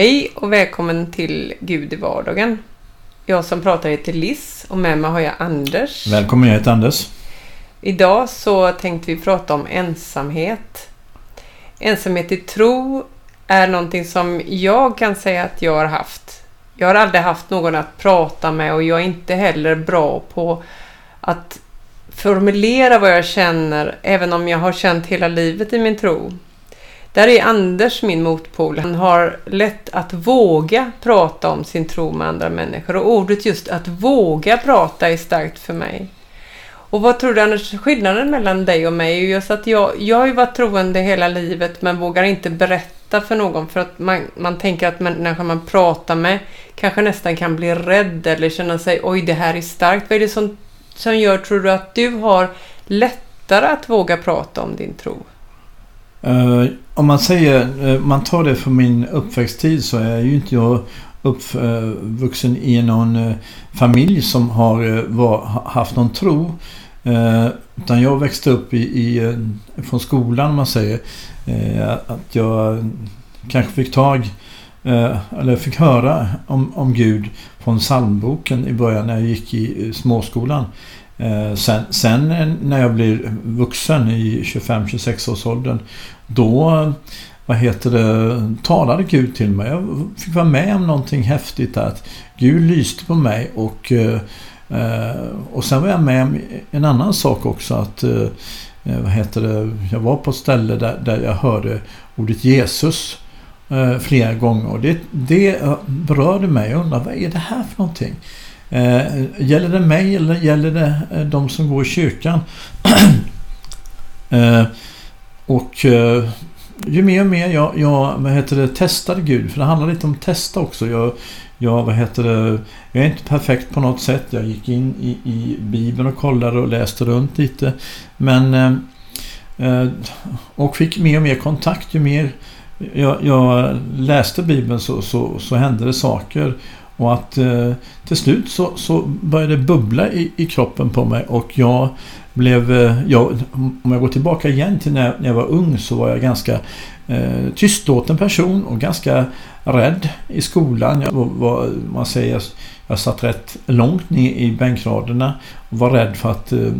Hej och välkommen till Gud i vardagen. Jag som pratar heter Liss och med mig har jag Anders. Välkommen, jag heter Anders. Idag så tänkte vi prata om ensamhet. Ensamhet i tro är någonting som jag kan säga att jag har haft. Jag har aldrig haft någon att prata med och jag är inte heller bra på att formulera vad jag känner även om jag har känt hela livet i min tro. Där är Anders min motpol. Han har lätt att våga prata om sin tro med andra människor och ordet just att våga prata är starkt för mig. Och vad tror du Anders, skillnaden mellan dig och mig är just att jag, jag har ju varit troende hela livet men vågar inte berätta för någon för att man, man tänker att människan man pratar med kanske nästan kan bli rädd eller känna sig oj det här är starkt. Vad är det som, som gör, tror du, att du har lättare att våga prata om din tro? Uh, om man säger, uh, man tar det från min uppväxttid så är ju inte jag uppvuxen eh, i någon uh, familj som har var, haft någon tro. Utan jag växte upp i, i från skolan man säger. Att jag kanske fick tag eller fick höra om, om Gud från psalmboken i början när jag gick i småskolan. Eh, sen, sen, när jag blir vuxen i 25-26 års åldern då vad heter det, talade Gud till mig. Jag fick vara med om någonting häftigt där. Att Gud lyste på mig och, eh, eh, och sen var jag med om en annan sak också. att vad heter det, Jag var på ett ställe där, där jag hörde ordet Jesus flera gånger. Och det, det berörde mig. Jag undrar vad är det här för någonting? Eh, gäller det mig eller gäller det eh, de som går i kyrkan? eh, och eh, ju mer och mer jag, jag vad heter det, testade Gud, för det handlar lite om testa också. Jag, jag, vad heter det, jag är inte perfekt på något sätt. Jag gick in i, i Bibeln och kollade och läste runt lite. Men eh, eh och fick mer och mer kontakt. Ju mer jag, jag läste Bibeln så, så, så hände det saker. Och att eh, till slut så, så började det bubbla i, i kroppen på mig och jag blev, eh, jag, om jag går tillbaka igen till när, när jag var ung så var jag ganska eh, tystlåten person och ganska rädd i skolan. Jag var, man säger, jag satt rätt långt ner i bänkraderna och var rädd för att eh,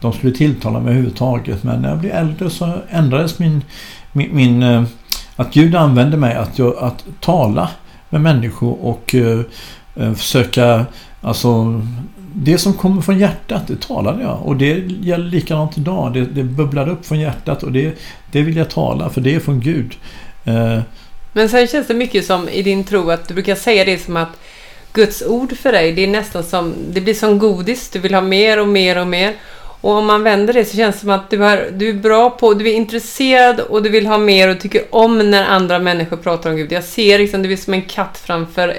de skulle tilltala mig överhuvudtaget. Men när jag blev äldre så ändrades min, min, min eh, att Gud använde mig att, jag, att tala med människor och eh, eh, försöka, alltså det som kommer från hjärtat, det talade jag. Och det gäller likadant idag. Det, det bubblade upp från hjärtat och det, det vill jag tala för det är från Gud. Eh, Men sen känns det mycket som i din tro att du brukar säga det som att Guds ord för dig, det är nästan som, det blir som godis. Du vill ha mer och mer och mer. Och om man vänder det så känns det som att du är, du är bra på, du är intresserad och du vill ha mer och tycker om när andra människor pratar om Gud. Jag ser liksom, du är som en katt framför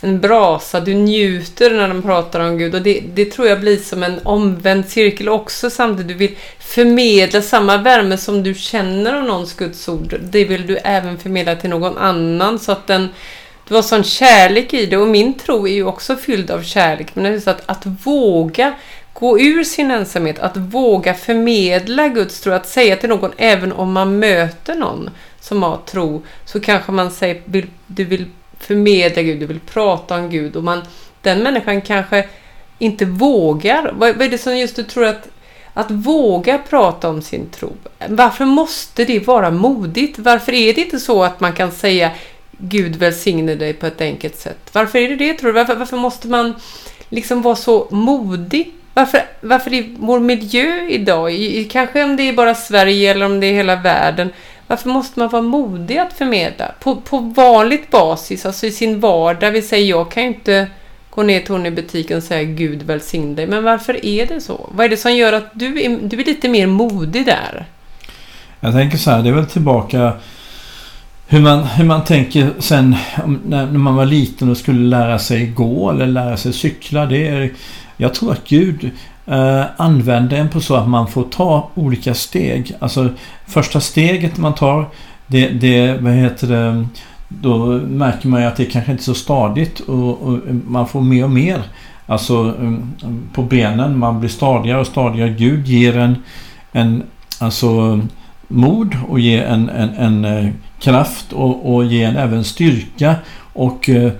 en brasa. Du njuter när de pratar om Gud och det, det tror jag blir som en omvänd cirkel också samtidigt. Du vill förmedla samma värme som du känner av någons Guds ord. Det vill du även förmedla till någon annan så att den det var sån kärlek i det och min tro är ju också fylld av kärlek. Men det är så att, att våga gå ur sin ensamhet, att våga förmedla Guds tro, att säga till någon, även om man möter någon som har tro, så kanske man säger, vill, du vill förmedla Gud, du vill prata om Gud och man, den människan kanske inte vågar. Vad, vad är det som just du tror att att våga prata om sin tro. Varför måste det vara modigt? Varför är det inte så att man kan säga Gud välsigne dig på ett enkelt sätt? Varför är det det tror du? Varför, varför måste man liksom vara så modig varför, varför i vår miljö idag, i, kanske om det är bara Sverige eller om det är hela världen, varför måste man vara modig att förmedla? På, på vanligt basis, alltså i sin vardag. Vi säger, jag kan ju inte gå ner till hon i butiken och säga Gud välsigne dig. Men varför är det så? Vad är det som gör att du är, du är lite mer modig där? Jag tänker så här, det är väl tillbaka hur man, hur man tänker sen när, när man var liten och skulle lära sig gå eller lära sig cykla. Det är jag tror att Gud eh, använder en på så att man får ta olika steg. Alltså första steget man tar det, det vad heter det då märker man ju att det kanske inte är så stadigt och, och man får mer och mer alltså um, på benen. Man blir stadigare och stadigare. Gud ger en, en alltså mod och ger en, en, en, eh, kraft och, och ger en även styrka och eh,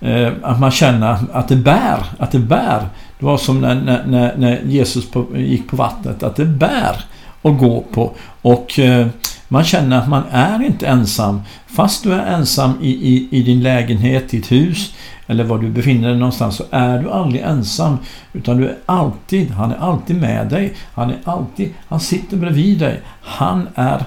eh, att man känner att det bär, att det bär. Det var som när, när, när Jesus på, gick på vattnet, att det bär att gå på. Och eh, man känner att man är inte ensam. Fast du är ensam i, i, i din lägenhet, ditt hus eller var du befinner dig någonstans så är du aldrig ensam. Utan du är alltid, han är alltid med dig. Han är alltid, han sitter bredvid dig. Han är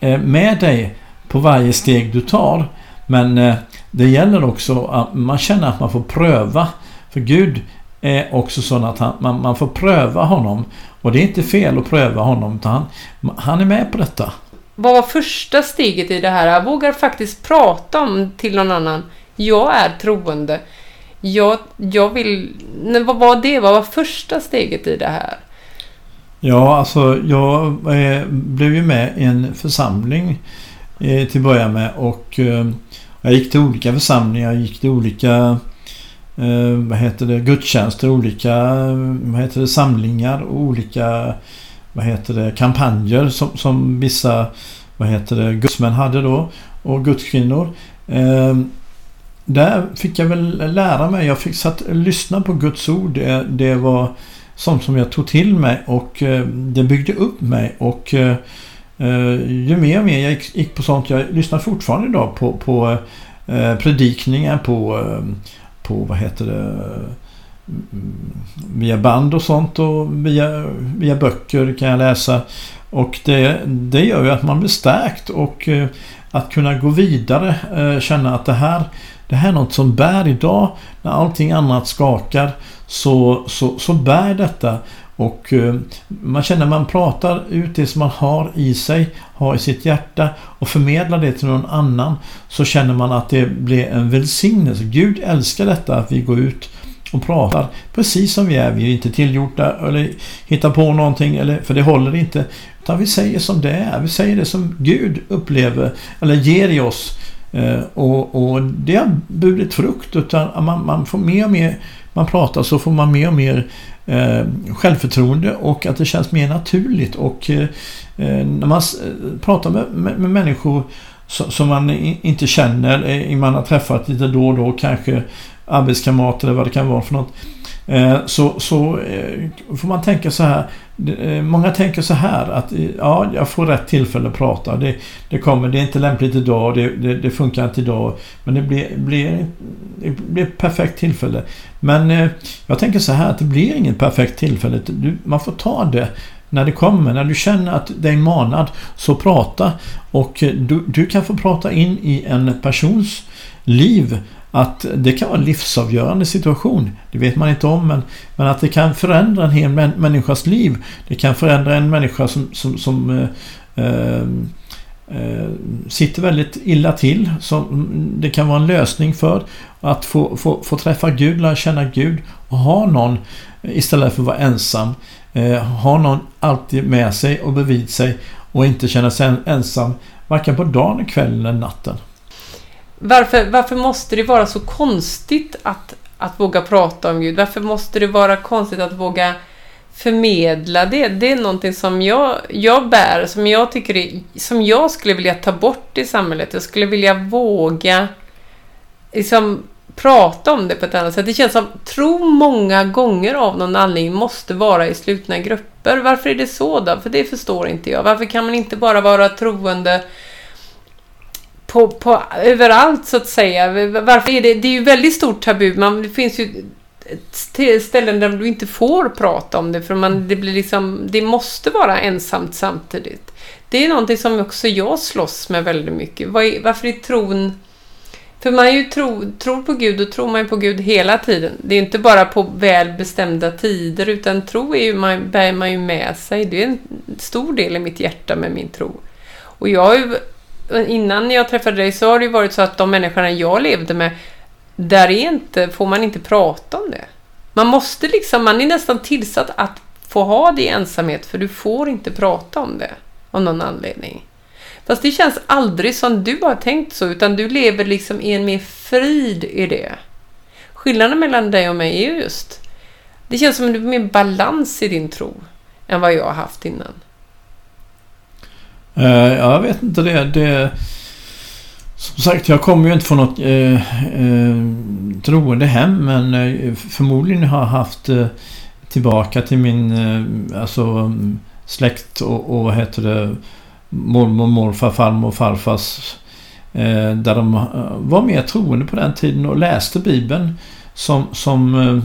eh, med dig på varje steg du tar. Men eh, det gäller också att man känner att man får pröva. För Gud är också sån att han, man, man får pröva honom. Och det är inte fel att pröva honom. Utan han, han är med på detta. Vad var första steget i det här? Jag vågar faktiskt prata om till någon annan. Jag är troende. Jag, jag vill... Vad var det? Vad var första steget i det här? Ja, alltså jag eh, blev ju med i en församling eh, till att börja med och eh, jag gick till olika församlingar, jag gick till olika Eh, vad heter det, gudstjänster, olika vad heter det, samlingar och olika vad heter det, kampanjer som, som vissa vad heter det, gudsmän hade då och gudskvinnor. Eh, där fick jag väl lära mig. Jag fick satt, lyssna på Guds ord. Det, det var sånt som jag tog till mig och eh, det byggde upp mig. Och eh, eh, ju mer och mer jag gick, gick på sånt. Jag lyssnar fortfarande idag på, på eh, predikningar på, på vad heter det eh, via band och sånt och via, via böcker kan jag läsa. Och det, det gör ju att man blir stärkt och eh, att kunna gå vidare, eh, känna att det här det här är något som bär idag. När allting annat skakar så, så, så bär detta. Och eh, man känner att man pratar ut det som man har i sig, har i sitt hjärta och förmedlar det till någon annan. Så känner man att det blir en välsignelse. Gud älskar detta att vi går ut och pratar precis som vi är. Vi är inte tillgjorda eller hittar på någonting, eller, för det håller inte. Utan vi säger som det är. Vi säger det som Gud upplever eller ger i oss. Eh, och, och, det har burit frukt. Utan man, man, får mer och mer man pratar så får man mer och mer Eh, självförtroende och att det känns mer naturligt. Och eh, eh när man eh, pratar med, med, med människor som man inte känner, man har träffat lite då och då, kanske arbetskamrater eller vad det kan vara för något. Eh, så, så eh, får man tänka så här. Eh, många tänker så här att ja, jag får rätt tillfälle att prata. Det, det kommer, det är inte lämpligt idag, det, det, det funkar inte idag. Men det blir, blir, det blir ett perfekt tillfälle. Men jag tänker så här att det blir inget perfekt tillfälle. Du, man får ta det när det kommer. När du känner att det är manad så prata. Och eh, du, du kan få prata in i en persons liv att det kan vara en livsavgörande situation. Det vet man inte om men, men att det kan förändra en hel människas liv. Det kan förändra en människa som, som, som eh, eh, eh, sitter väldigt illa till. Som det kan vara en lösning för att få, få, få träffa Gud, lära känna Gud och ha någon istället för att vara ensam. Eh, ha någon alltid med sig och bredvid sig och inte känna sig ensam varken på dagen, kvällen eller natten. Varför, varför måste det vara så konstigt att, att våga prata om Gud? Varför måste det vara konstigt att våga förmedla det? Det är någonting som jag, jag bär, som jag tycker är, som jag skulle vilja ta bort i samhället. Jag skulle vilja våga liksom, prata om det på ett annat sätt. Det känns som tro många gånger av någon anledning måste vara i slutna grupper. Varför är det så då? För det förstår inte jag. Varför kan man inte bara vara troende på, på, överallt så att säga. Varför är det? Det är ju väldigt stort tabu. Man, det finns ju ställen där du inte får prata om det för man, det blir liksom, det måste vara ensamt samtidigt. Det är någonting som också jag slåss med väldigt mycket. Var varför är tron... För man ju tro, tror på Gud och tror man ju på Gud hela tiden. Det är inte bara på väl bestämda tider utan tro är ju man, bär man ju med sig. Det är en stor del i mitt hjärta med min tro. Och jag ju innan jag träffade dig så har det varit så att de människorna jag levde med, där är inte, får man inte prata om det. Man måste liksom, man är nästan tillsatt att få ha det i ensamhet för du får inte prata om det av någon anledning. Fast det känns aldrig som du har tänkt så utan du lever liksom i en mer frid i det. Skillnaden mellan dig och mig är just det känns som att du har mer balans i din tro än vad jag har haft innan. Uh, jag vet inte det. det Som sagt, jag kommer ju inte från något eh, eh, troende hem men eh, förmodligen har jag haft eh, tillbaka till min eh, alltså, mm, släkt och, och vad heter det mormor, morfar, farmor och farfars eh, där de eh, var mer troende på den tiden och läste Bibeln som, som eh,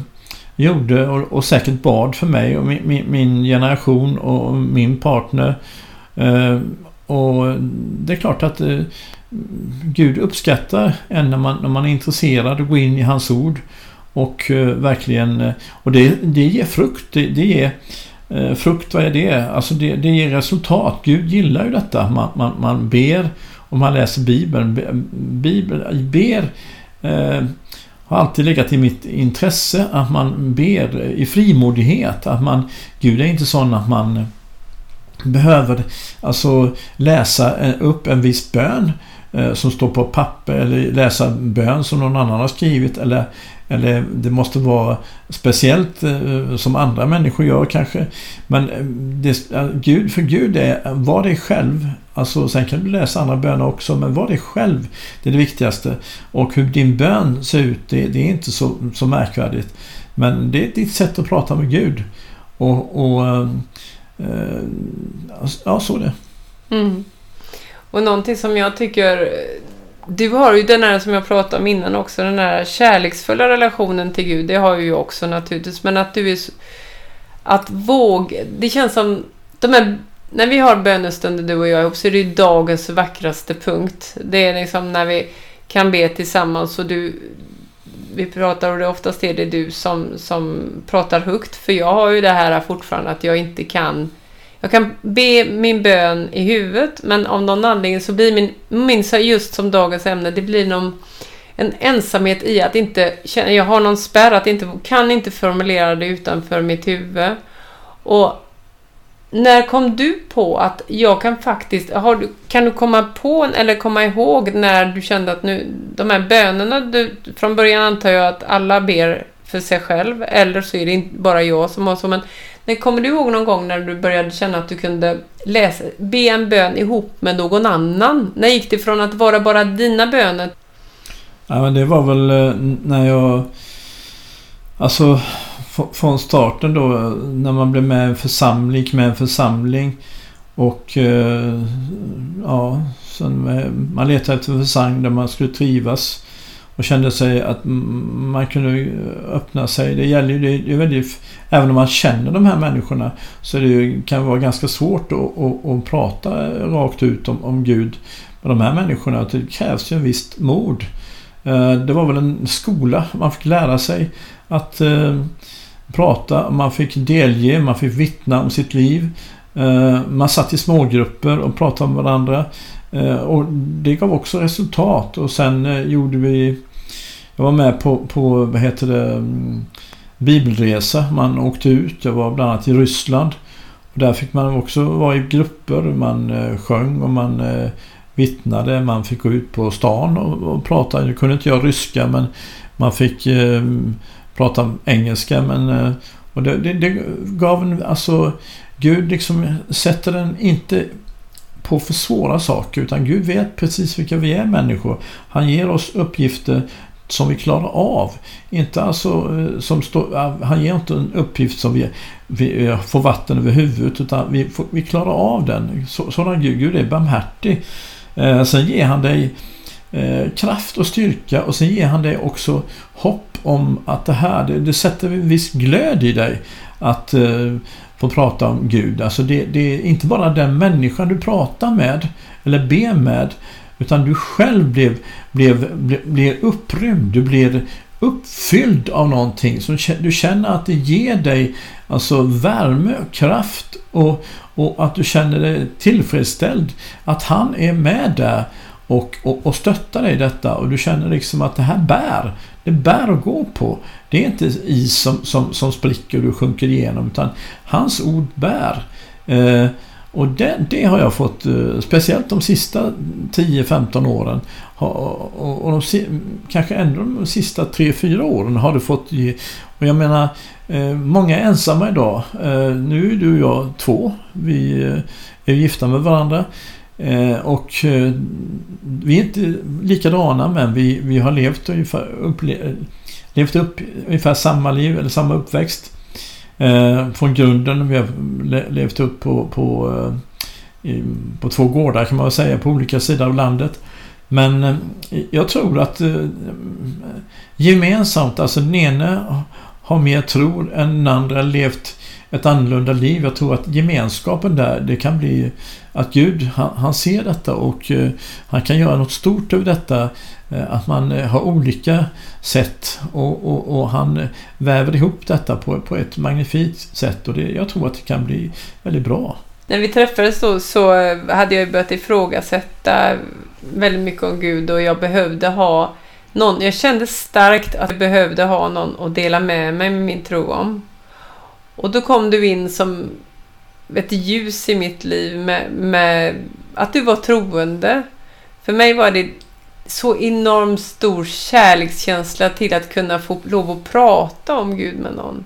gjorde och, och, säkert bad för mig och min, min, generation och min partner. Och det är klart att Gud uppskattar en när man, när man är intresserad och går in i hans ord. Och verkligen, och det, det ger frukt. Det, det ger Eh, frukt, vad är det? Alltså det, det ger resultat. Gud gillar ju detta. Man, man, man ber och man läser Bibeln. Bibeln ber eh, har alltid legat i mitt intresse att man ber i frimodighet. Att man, Gud är inte sån att man behöver alltså läsa eh, upp en viss bön eh, Eh, som står på papper eller läsa bön som någon annan har skrivit eller, eller det måste vara speciellt eh, som andra människor gör kanske. Men eh, det, Gud, för Gud är var dig själv. Alltså sen kan du läsa andra böner också men var dig själv. Det är det viktigaste. Och hur din bön ser ut det, det är inte så, så märkvärdigt. Men det är ditt sätt att prata med Gud. Och, och Eh, ja, så är det. Mm. Och någonting som jag tycker... Du har ju den här som jag pratade om innan också, den här kärleksfulla relationen till Gud. Det har ju jag också naturligtvis. Men att du är... Att våga... Det känns som... De här, när vi har bönestunder du och jag ihop så är det ju dagens vackraste punkt. Det är liksom när vi kan be tillsammans och du, vi pratar och det oftast är det du som, som pratar högt. För jag har ju det här fortfarande att jag inte kan jag kan be min bön i huvudet men av någon anledning så blir min, minns jag just som dagens ämne, det blir någon en ensamhet i att inte känna, jag har någon spärr att inte, kan inte formulera det utanför mitt huvud. Och när kom du på att jag kan faktiskt, har, kan du komma på eller komma ihåg när du kände att nu, de här bönerna, du, från början antar jag att alla ber för sig själv, eller så är det inte bara jag som har så, men men kommer du ihåg någon gång när du började känna att du kunde läsa, be en bön ihop med någon annan? När gick det från att vara bara dina böner? Ja, men det var väl eh, när jag... Alltså från starten då när man blev med i en församling, med en församling och eh, ja, sen man letade efter en församling där man skulle trivas och kände sig att man kunde öppna sig. Det gäller ju, det är väldigt, även om man känner de här människorna så det kan det vara ganska svårt att, att, att prata rakt ut om, om Gud med de här människorna. Det krävs ju en visst mod. Eh, det var väl en skola man fick lära sig att eh, prata, man fick delge, man fick vittna om sitt liv. Eh, man satt i smågrupper och pratade med varandra. Och det gav också resultat och sen gjorde vi jag var med på, på vad heter det mm, Bibelresa. Man åkte ut. Jag var bland annat i Ryssland. Och där fick man också vara i grupper. Man eh, sjöng och man eh, vittnade. Man fick gå ut på stan och, och prata. Nu kunde inte jag ryska men man fick eh, prata engelska men eh, och det, det, det gav en, alltså Gud liksom sätter den inte på för svåra saker utan Gud vet precis vilka vi är människor. Han ger oss uppgifter som vi klarar av. Inte alltså eh, som stå, han ger inte en uppgift som vi, vi eh, får vatten över huvudet utan vi, får, vi klarar av den. Så, sådan Gud, Gud är barmhärtig. Eh, sen ger han dig eh, kraft och styrka och sen ger han dig också hopp om att det här, det, det sätter en viss glöd i dig att eh, få prata om Gud. Alltså det, det, är inte bara den människan du pratar med eller ber med utan du själv blev, blev, blev, blev upprymd. Du blev uppfylld av någonting som du känner att det ger dig alltså värme kraft och, och att du känner dig tillfredsställd. Att han är med där och, och, och stöttar dig i detta och du känner liksom att det här bär. Det bär att gå på. Det är inte is som, som, som spricker och du sjunker igenom utan hans ord bär. Eh, och det, det, har jag fått, eh, speciellt de sista 10-15 åren. Och, och de, kanske ändå de sista 3-4 åren har du fått ge. Och jag menar, eh, många är ensamma idag. Eh, nu är du och jag två. Vi är gifta med varandra. Och vi är inte likadana men vi, vi har levt ungefär, upple levt upp ungefär samma liv eller samma uppväxt. Eh, från grunden. Vi har levt upp på, på, eh, på två gårdar kan man väl säga på olika sidor av landet. Men eh, jag tror att eh, gemensamt, alltså den ene har mer tro än den andra levt ett annorlunda liv. Jag tror att gemenskapen där, det kan bli att Gud, han, han ser detta och eh, han kan göra något stort över detta. Eh, att man eh, har olika sätt och, och, och, han eh, väver ihop detta på, på ett magnifikt sätt och det, jag tror att det kan bli väldigt bra. När vi träffades då så hade jag börjat ifrågasätta väldigt mycket om Gud och jag behövde ha någon, jag kände starkt att jag behövde ha någon att dela med mig med min tro om. Och då kom du in som ett ljus i mitt liv med, med att du var troende. För mig var det så enormt stor kärlekskänsla till att kunna få lov att prata om Gud med någon.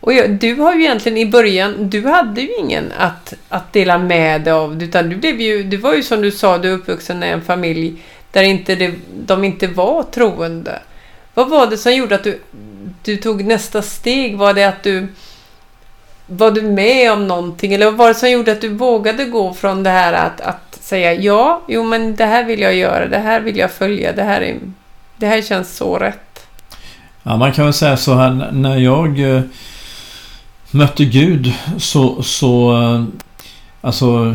Och jag, du har ju egentligen i början, du hade ju ingen att, att dela med dig av. Utan du, blev ju, du var ju som du sa, du är uppvuxen i en familj där inte det, de inte var troende. Vad var det som gjorde att du, du tog nästa steg? Var det att du var du med om någonting? Eller vad var det som gjorde att du vågade gå från det här att, att säga ja, jo men det här vill jag göra, det här vill jag följa, det här, är, det här känns så rätt? Ja, man kan väl säga så här, när jag eh, mötte Gud så, så eh, alltså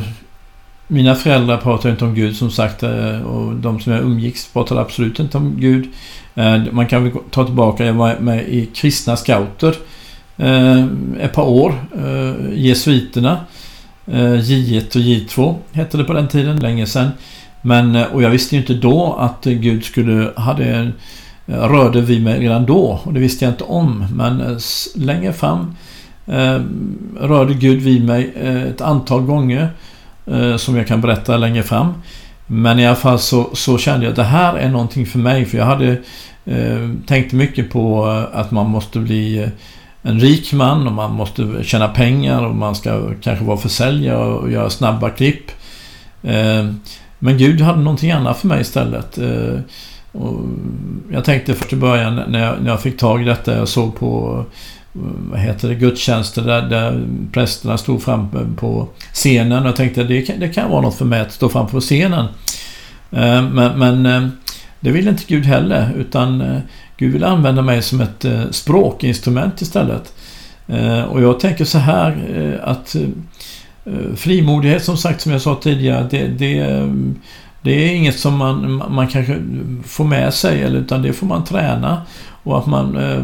mina föräldrar pratade inte om Gud som sagt eh, och de som jag umgicks pratade absolut inte om Gud. Man kan väl ta tillbaka, jag var med i kristna scouter Eh, ett par år. Eh, jesuiterna. Eh, J1 och J2 hette det på den tiden, länge sedan. Men, eh, och jag visste ju inte då att Gud skulle, hade, rörde vid mig redan då. Och det visste jag inte om. Men längre fram rörde Gud vid mig ett antal gånger. Som jag kan berätta längre fram. Men i alla fall så, så kände jag att det här är någonting för mig. För jag hade eh, tänkt mycket på att man måste bli en rik man och man måste tjäna pengar och man ska kanske vara försäljare och göra snabba klipp. Eh, men Gud hade någonting annat för mig istället. Eh, och jag tänkte först i början när jag, när jag fick tag i detta, jag såg på eh, vad heter det, gudstjänster där, där prästerna stod fram på scenen och jag tänkte det kan, det kan vara något för mig att stå framför scenen. Men, men det ville inte Gud heller utan Gud vill använda mig som ett eh, språkinstrument istället. Eh, och jag tänker så här eh, att frimodighet som sagt som jag sa tidigare det, det, det är inget som man, man kanske får med sig eller, utan det får man träna. Och att man eh,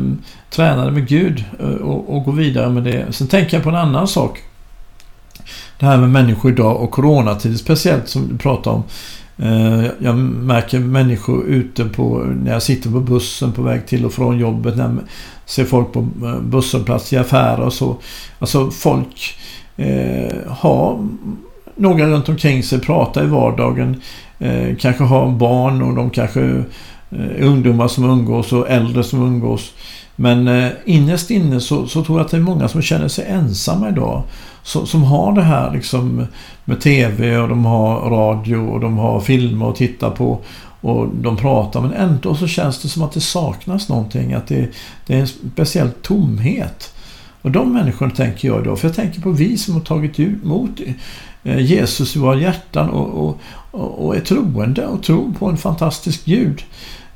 tränar med Gud och, och går vidare med det. Sen tänker jag på en annan sak. Det här med människor idag och coronatid speciellt som du pratar om. Eh, jag märker människor ute på, när jag sitter på bussen på väg till och från jobbet, när jag ser folk på eh, busshållplats i affärer och så. Alltså folk eh, har några runt omkring sig, pratar i vardagen, eh, kanske har barn och de kanske är ungdomar som umgås och äldre som umgås. Men eh, innerst inne så, så, tror jag att det är många som känner sig ensamma idag. Så, som har det här liksom med TV och de har radio och de har filmer att titta på. Och de pratar men ändå så känns det som att det saknas någonting. Att det, det är en speciell tomhet. Och de människorna tänker jag idag. För jag tänker på vi som har tagit emot eh, Jesus i våra hjärtan och, och, och är troende och tror på en fantastisk Gud.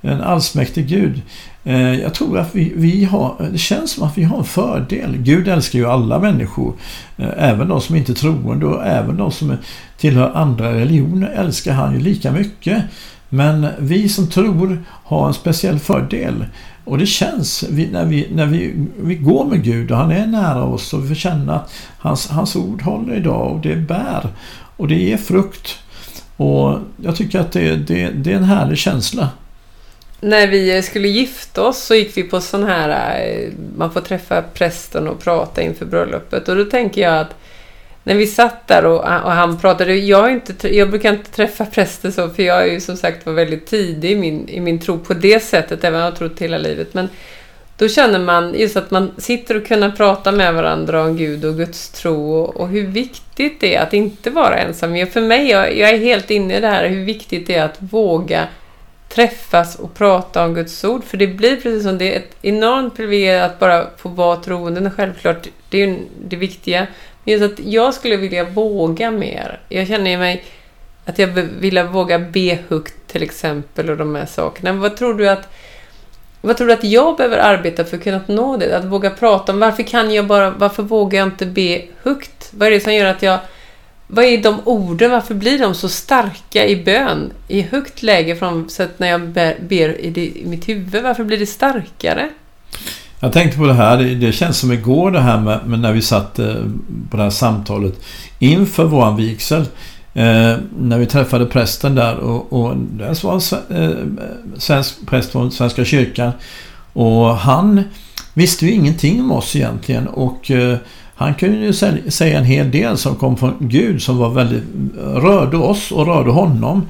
En allsmäktig Gud. Eh, jag tror att vi, vi har, det känns som att vi har en fördel. Gud älskar ju alla människor. Eh, även de som inte är troende och även de som tillhör andra religioner älskar han ju lika mycket. Men vi som tror har en speciell fördel. Och det känns när, vi, när vi, vi går med Gud och han är nära oss och vi får känna att hans, hans ord håller idag och det bär. Och det ger frukt. Och jag tycker att det, det, det är en härlig känsla när vi skulle gifta oss så gick vi på sån här, eh, man får träffa prästen och prata inför bröllopet. Och då tänker jag att när vi satt där och, och han pratade, jag, inte, jag brukar inte träffa präster så för jag är ju som sagt var väldigt tidig i min, i min tro på det sättet, även om jag har trott hela livet. Men då känner man just att man sitter och kan prata med varandra om Gud och Guds tro och, och hur viktigt det är att inte vara ensam. För mig, jag, jag är helt inne i det här hur viktigt det är att våga träffas och prata om Guds ord. För det blir precis som det är ett enormt privilegium att bara få vara troende. Självklart, det är ju det viktiga. Men just att jag skulle vilja våga mer. Jag känner mig att jag vill våga be högt till exempel och de här sakerna. Vad tror du att vad tror du att jag behöver arbeta för att kunna nå det? Att våga prata om varför kan jag bara, varför vågar jag inte be högt? Vad är det som gör att jag vad är de orden? Varför blir de så starka i bön? I högt läge från sätt när jag ber i, det, i mitt huvud. Varför blir det starkare? Jag tänkte på det här. Det, känns som igår det här med, med när vi satt eh, på det här samtalet inför våran vigsel. Eh, när vi träffade prästen där och, och det var en eh, svensk präst från Svenska kyrkan. Och han visste ju ingenting om oss egentligen och eh, han kunde ju säga en hel del som kom från Gud som var väldigt rörde oss och rörde honom.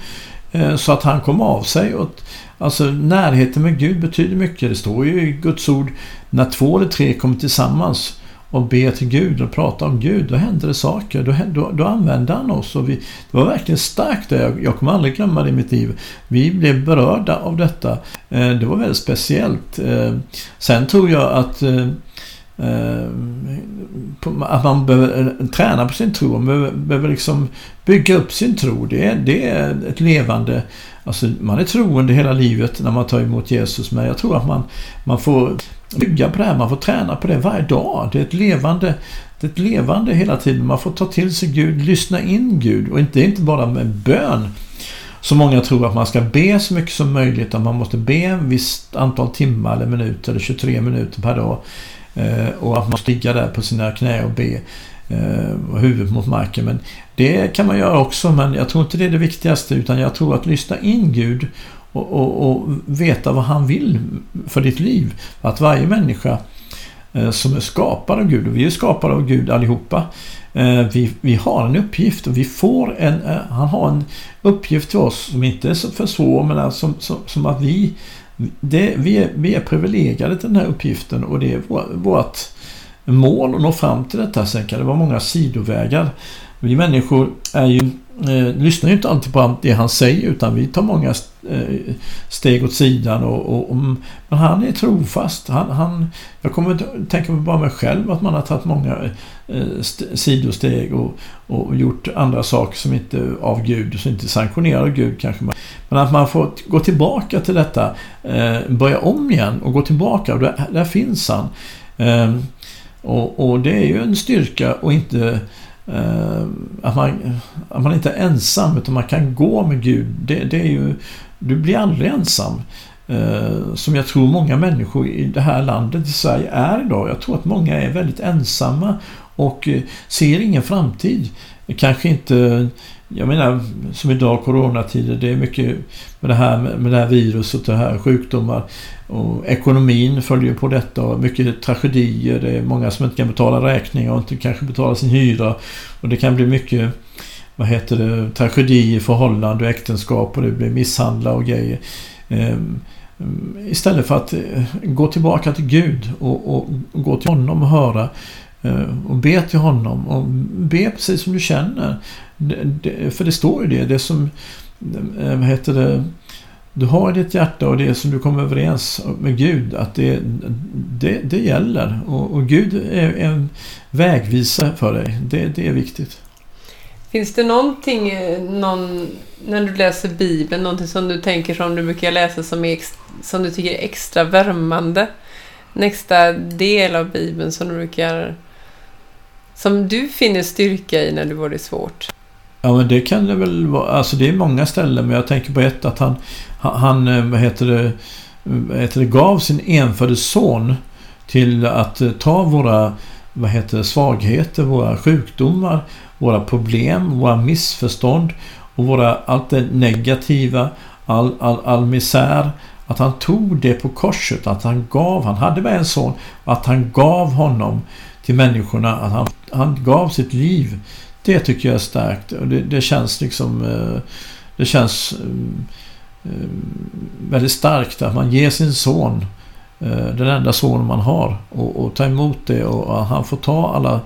Eh, så att han kom av sig. Och, alltså närheten med Gud betyder mycket. Det står ju i Guds ord när två eller tre kommer tillsammans och ber till Gud och pratar om Gud, då händer det saker. Då, då, då använder han oss. Och vi, det var verkligen starkt. Jag, jag kommer aldrig glömma det i mitt liv. Vi blev berörda av detta. Eh, det var väldigt speciellt. Eh, sen tror jag att Eh, att man behöver eh, träna på sin tro. Man behöver, behöver liksom bygga upp sin tro. Det är, det är ett levande... Alltså man är troende hela livet när man tar emot Jesus. Men jag tror att man, man får bygga på det här. Man får träna på det varje dag. Det är ett levande, det är ett levande hela tiden. Man får ta till sig Gud, lyssna in Gud. Och inte, inte bara med bön. Så många tror att man ska be så mycket som möjligt. Att man måste be en visst antal timmar eller minuter. Eller 23 minuter per dag. Eh, och att man ligga där på sina knä och be eh, och huvudet mot marken. Men det kan man göra också men jag tror inte det är det viktigaste utan jag tror att lyssna in Gud och, och, och veta vad han vill för ditt liv. Att varje människa eh, som är skapad av Gud och vi är skapade av Gud allihopa. Eh, vi, vi har en uppgift och vi får en, han har en uppgift till oss som inte är för svår men alltså som, som, som att vi det, vi, är, vi är privilegierade till den här uppgiften och det är vårt mål att nå fram till detta. Sen kan det vara många sidovägar. Vi människor är ju, eh, lyssnar ju inte alltid på allt det han säger utan vi tar många eh, steg åt sidan. Och, och, och, mm, men han är trofast. Han, han, jag kommer att tänka på bara mig själv att man har tagit många eh, sidosteg och, och gjort andra saker som inte är av Gud, som inte sanktionerar sanktionerade av Gud kanske. Men att man får gå tillbaka till detta, eh, börja om igen och gå tillbaka och där, där finns han. Eh, och, och, det är ju en styrka och inte eh, Eh, att, man, att man inte är ensam utan man kan gå med Gud. Det, det är ju, du blir aldrig ensam. Eh, som jag tror många människor i det här landet, i Sverige, är idag. Jag tror att många är väldigt ensamma och eh, ser ingen framtid. Kanske inte jag menar som idag coronatider, det är mycket med det här, med det här viruset, det här sjukdomar och ekonomin följer på detta och mycket tragedier. Det är många som inte kan betala räkningar och inte kanske betala sin hyra och det kan bli mycket vad heter det, tragedi i förhållande och äktenskap och det blir misshandla och grejer. Ehm, istället för att gå tillbaka till Gud och, och gå till honom och höra Eh, och be till honom och be precis som du känner. För det står ju det, det som, eh, vad heter det, du har i ditt hjärta och det som du kommer överens med Gud att det, det, det gäller. Och, och Gud är en vägvisare för dig. Det, det är viktigt. Finns det någonting, eh, någon, när du läser Bibeln, någonting som du tänker som du brukar läsa som, är, som du tycker är extra värmande? Nästa del av Bibeln som du brukar som du finner styrka i när du var det svårt? Ja men det kan det väl vara. Alltså det är många ställen men jag tänker på ett att han, han eh, vad heter det, vad heter det gav sin enfödde son till att eh, ta våra vad heter det, svagheter, våra sjukdomar, våra problem, våra missförstånd och våra, allt det negativa, all, all, all misär. Att han tog det på korset, att han gav, han hade bara en son, att han gav honom till människorna. Att han, han gav sitt liv. Det tycker jag är starkt. Och det, det känns liksom... Eh, det känns eh, eh, väldigt starkt att man ger sin son den enda son man har och, och ta emot det och han får ta alla,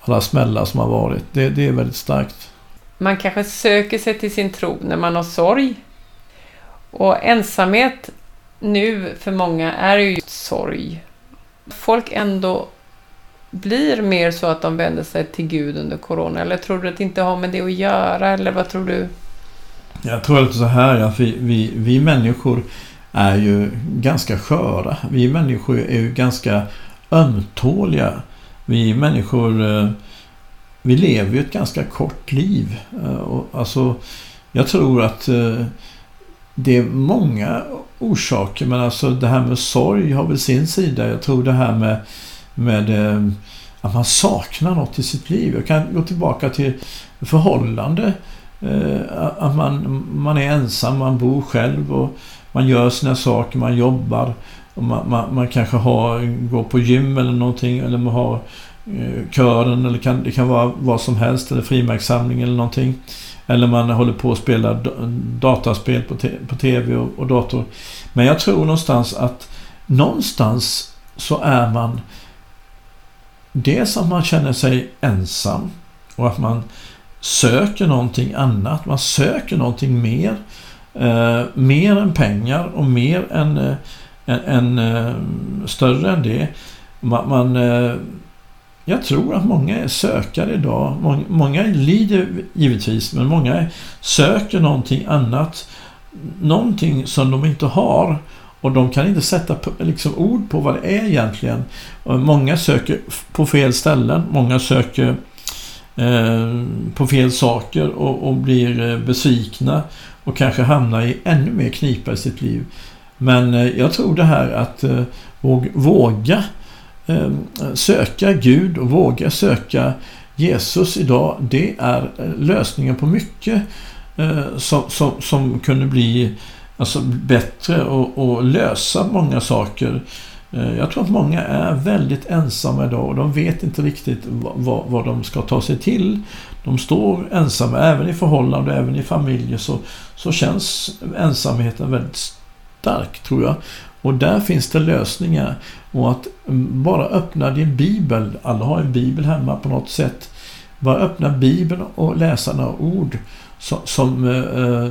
alla smällar som har varit. Det, det är väldigt starkt. Man kanske söker sig till sin tro när man har sorg. Och ensamhet nu för många är ju sorg. Folk ändå blir mer så att de vänder sig till Gud under Corona? Eller tror du att det inte har med det att göra? Eller vad tror du? Jag tror lite så här att vi, vi, vi människor är ju ganska sköra. Vi människor är ju ganska ömtåliga. Vi människor eh, vi lever ju ett ganska kort liv. Eh, alltså, jag tror att eh, det är många orsaker men alltså det här med sorg har väl sin sida. Jag tror det här med, med eh, att man saknar något i sitt liv. Jag kan gå tillbaka till förhållande. Eh, att man, man är ensam, man bor själv och man gör sina saker, man jobbar. Och man, man, man kanske har, går på gym eller någonting eller man har Eh, kören eller kan, det kan vara vad som helst eller frimärkssamling eller någonting. Eller man håller på att spela dataspel på, på tv och, och, dator. Men jag tror någonstans att någonstans så är man dels att man känner sig ensam och att man söker någonting annat. Man söker någonting mer. Eh, mer än pengar och mer än, eh, än, eh, större än det. Man, man eh, jag tror att många är sökare idag. Många, många lider givetvis, men många söker någonting annat. Någonting som de inte har. Och de kan inte sätta liksom, ord på vad det är egentligen. Många söker på fel ställen. Många söker eh, på fel saker och, och blir eh, besvikna. Och kanske hamnar i ännu mer knipa i sitt liv. Men eh, jag tror det här att eh, våga eh, söka Gud och våga söka Jesus idag, det är eh, lösningen på mycket eh, som, som, som kunde bli alltså, bättre och, och lösa många saker. Eh, jag tror att många är väldigt ensamma idag och de vet inte riktigt vad, vad de ska ta sig till. De står ensamma, även i förhållande, även i familjer så, så känns ensamheten väldigt stark tror jag. Och där finns det lösningar. Och att mm, bara öppna din bibel. Alla har en bibel hemma på något sätt. Bara öppna bibeln och läsa några ord som, som eh, eh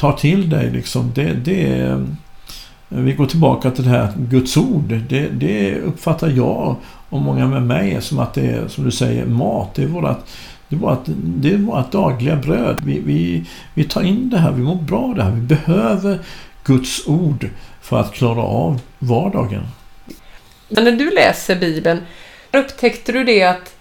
tar till dig. Liksom. Det, det är, eh, vi går tillbaka till det här Guds ord. Det, det uppfattar jag och många med mig som att det är, som du säger, mat. Det är vårat, det är vårt, det är vårt dagliga bröd. Vi, vi, vi tar in det här, vi mår bra av det här. Vi behöver Guds ord för att klara av vardagen. Men när du läser Bibeln, upptäckte du det att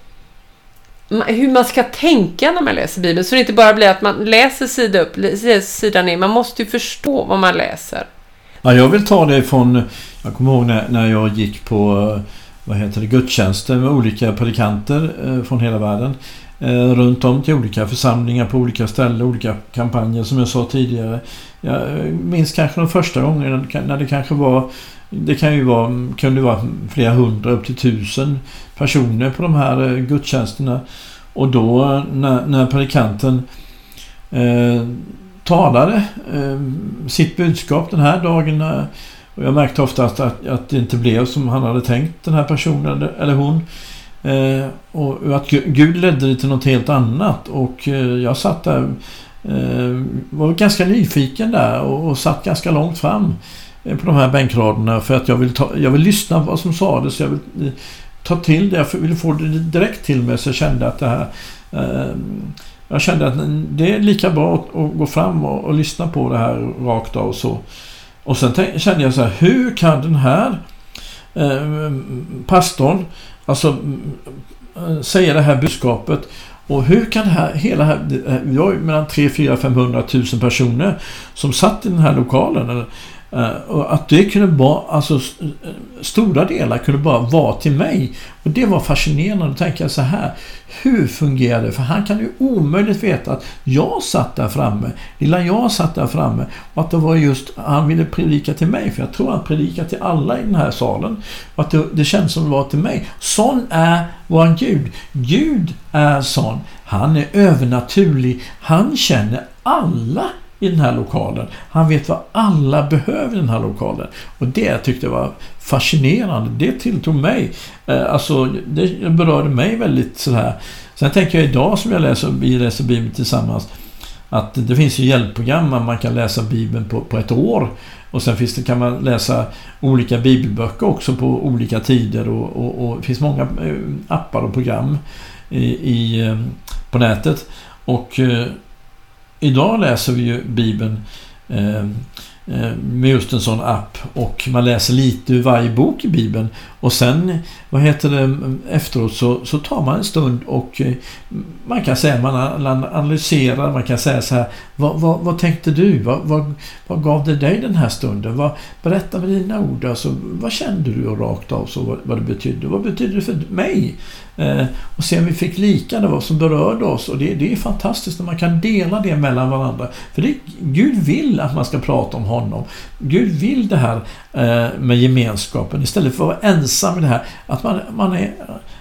hur man ska tänka när man läser Bibeln. Så det inte bara blir att man läser sida upp, sida ner. Man måste ju förstå vad man läser. Ja, jag vill ta det från... Jag kommer ihåg när, när jag gick på eh, vad heter det, gudstjänster med olika predikanter eh, från hela världen. Eh, runt om till olika församlingar på olika ställen, olika kampanjer som jag sa tidigare. Jag minns kanske de första gångerna när det kanske var det kan ju vara, kunde vara flera hundra upp till tusen personer på de här eh, gudstjänsterna. Och då när, när predikanten eh, talade eh, sitt budskap den här dagen eh, och jag märkte ofta att, att, att, det inte blev som han hade tänkt den här personen eller hon. Eh, och att Gud ledde det till något helt annat och eh, jag satt där eh, var ganska nyfiken där och, och satt ganska långt fram eh, på de här bänkraderna för att jag vill, ta, jag vill lyssna på vad som sades. Jag vill ta till det. Jag vill få det direkt till mig så jag kände att det här jag kände att det är lika bra att, gå fram och, och, lyssna på det här rakt av så. Och sen kände jag så här, hur kan den här eh, pastorn Alltså mm, eh, säga det här budskapet. Och hur kan det här, hela här, eh, vi har ju mellan 3, 4, 500 000 personer som satt i den här lokalen. Eh, och att det kunde vara, alltså eh, stora delar kunde bara vara till mig. Och det var fascinerande. Då tänkte jag så här. Hur fungerar det? För han kan ju omöjligt veta att jag satt där framme. Lilla jag satt där framme. Och att det var just, han ville predika till mig. För jag tror han predikar till alla i den här salen. Och att det, det känns som det var till mig. Sån är våran Gud. Gud är sån. Han är övernaturlig. Han känner alla i den här lokalen. Han vet vad alla behöver i den här lokalen. Och det tyckte jag var fascinerande. Det tilltog mig. Eh, alltså, det berörde mig väldigt sådär. Sen tänker jag idag som jag läser, vi läser Bibeln tillsammans att det finns ju hjälpprogram man kan läsa Bibeln på, på ett år. Och sen finns det, kan man läsa olika bibelböcker också på olika tider och, och, och det finns många eh, appar och program i, i eh, på nätet. Och idag läser vi ju Bibeln eh, Eh, med just en sån app och man läser lite ur varje bok i Bibeln och sen vad heter det efteråt så, så tar man en stund och eh, man kan säga man analyserar, man kan säga så här vad, vad, vad tänkte du? Vad, vad, vad, gav det dig den här stunden? Vad, berätta med dina ord, alltså, vad kände du rakt av så vad, vad det betydde? Vad betydde det för mig? Eh, och se om vi fick lika det vad som berörde oss och det, det är fantastiskt när man kan dela det mellan varandra. För det, Gud vill att man ska prata om honom. Gud vill det här eh, med gemenskapen istället för att vara ensam i det här. Att man, man är,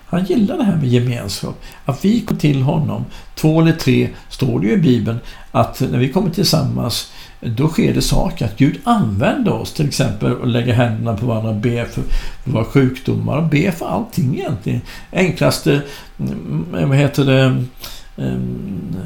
han gillar det här med gemenskap. Att vi kommer till honom, två eller tre, står det ju i Bibeln, att när vi kommer tillsammans då sker det saker. Att Gud använder oss till exempel och lägger händerna på varandra och ber för, våra sjukdomar och ber för allting egentligen. Enklaste, mm, vad heter det, mm,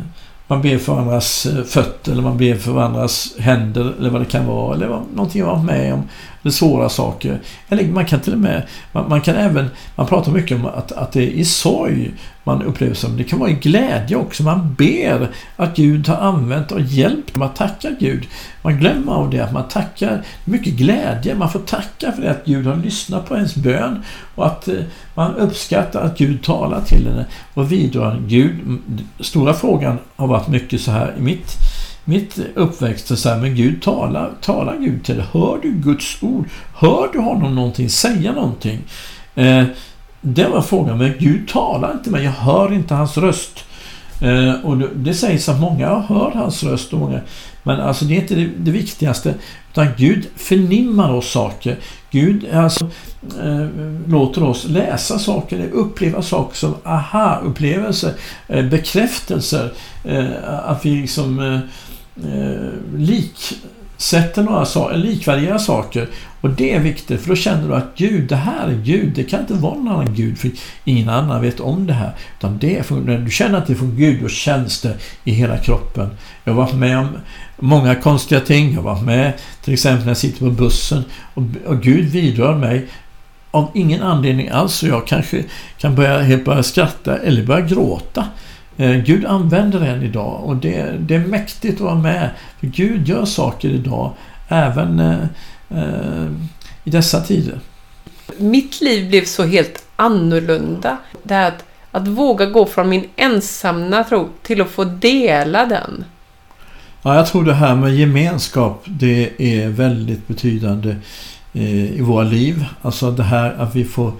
man ber för varandras eh, fötter eller man ber för varandras händer eller vad det kan vara. Eller någonting jag varit med om med svåra saker. Eller man kan till och med, man, man, kan även, man pratar mycket om att, att det är i sorg man upplever som. Det kan vara i glädje också. Man ber att Gud har använt och hjälpt. Man tackar Gud. Man glömmer av det att man tackar mycket glädje. Man får tacka för det att Gud har lyssnat på ens bön och att eh, man uppskattar att Gud talar till henne och vidrör Gud, stora frågan har varit mycket så här i mitt mitt uppväxt så här, men Gud talar, talar Gud till dig? Hör du Guds ord? Hör du honom någonting säga någonting? Eh, det var frågan, men Gud talar inte mig, jag hör inte hans röst. Eh, och det, det sägs att många hör hans röst och många, men alltså det är inte det, det viktigaste. Utan Gud förnimmar oss saker. Gud alltså, eh, låter oss läsa saker, uppleva saker som aha-upplevelser, eh, bekräftelser. Eh, att vi liksom eh, eh, liksätter några saker, likvärdiga saker. Och det är viktigt för då känner du att Gud, det här är Gud. Det kan inte vara någon annan Gud för ingen annan vet om det här. Utan det är från, när du känner att det är från Gud, då känns det i hela kroppen. Jag har varit med om många konstiga ting. Jag har varit med till exempel när jag sitter på bussen och, och Gud vidrör mig av ingen anledning alls och jag kanske kan börja, helt börja skratta eller börja gråta. Eh, Gud använder en idag och det, det, är mäktigt att vara med. För Gud gör saker idag även eh, eh, i dessa tider. Mitt liv blev så helt annorlunda. Det här att, att våga gå från min ensamma tro till att få dela den. Ja, jag tror det här med gemenskap det är väldigt betydande eh, i våra liv. Alltså det här att vi får,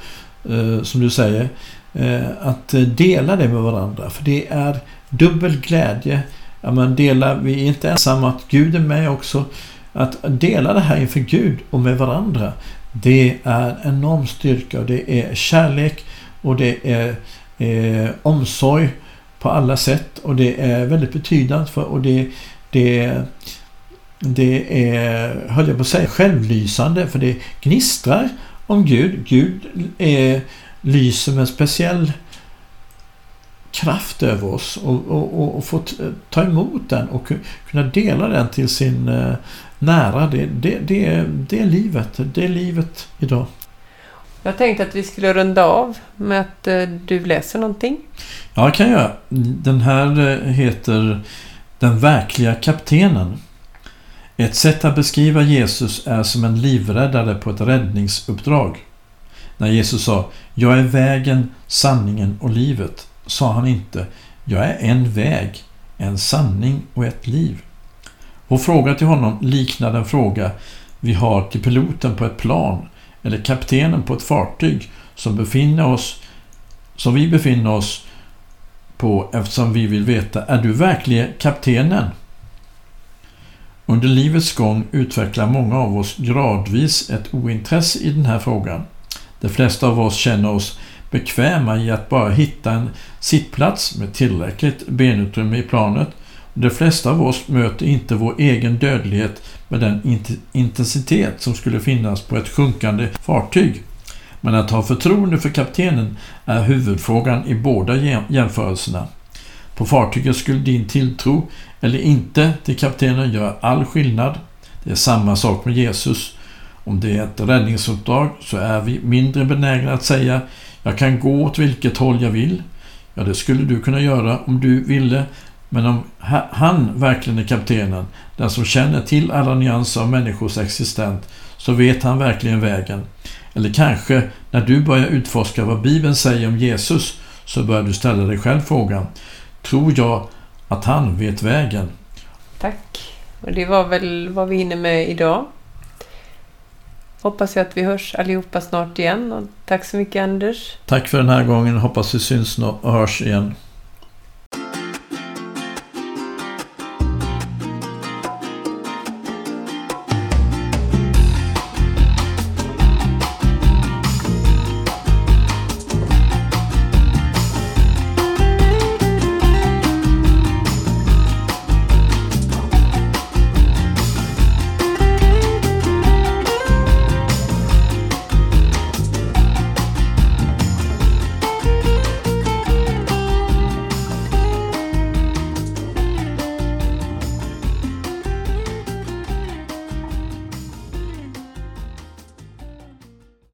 eh, som du säger, Eh, att eh, dela det med varandra. För det är dubbel glädje. Att man delar, vi är inte ensamma, att Gud är med också. Att dela det här inför Gud och med varandra. Det är enorm styrka och det är kärlek och det är eh, omsorg på alla sätt och det är väldigt betydande för och det, det, det är, höll jag på att säga, självlysande för det gnistrar om Gud. Gud är, lyser med en speciell kraft över oss och, och, och få ta emot den och kunna dela den till sin eh, nära. Det, det, det, det är livet. Det är livet idag. Jag tänkte att vi skulle runda av med att eh, du läser någonting. Ja, det kan jag Den här eh, heter Den verkliga kaptenen. Ett sätt att beskriva Jesus är som en livräddare på ett räddningsuppdrag. När Jesus sa Jag är vägen, sanningen och livet sa han inte Jag är en väg, en sanning och ett liv. Vår fråga till honom liknar den fråga vi har till piloten på ett plan eller kaptenen på ett fartyg som befinner oss som vi befinner oss på eftersom vi vill veta, är du verkligen kaptenen? Under livets gång utvecklar många av oss gradvis ett ointresse i den här frågan. De flesta av oss känner oss bekväma i att bara hitta en sittplats med tillräckligt benutrymme i planet De flesta av oss möter inte vår egen dödlighet med den intensitet som skulle finnas på ett sjunkande fartyg. Men att ha förtroende för kaptenen är huvudfrågan i båda jämförelserna. På fartyget skulle din tilltro eller inte till kaptenen göra all skillnad. Det är samma sak med Jesus. Om det är ett räddningsuppdrag så är vi mindre benägna att säga jag kan gå åt vilket håll jag vill. Ja, det skulle du kunna göra om du ville. Men om han verkligen är kaptenen, den som känner till alla nyanser av människors existens, så vet han verkligen vägen. Eller kanske när du börjar utforska vad Bibeln säger om Jesus så börjar du ställa dig själv frågan Tror jag att han vet vägen? Tack. Och det var väl vad vi hinner med idag. Hoppas jag att vi hörs allihopa snart igen. Och tack så mycket Anders. Tack för den här gången. Hoppas vi syns och hörs igen.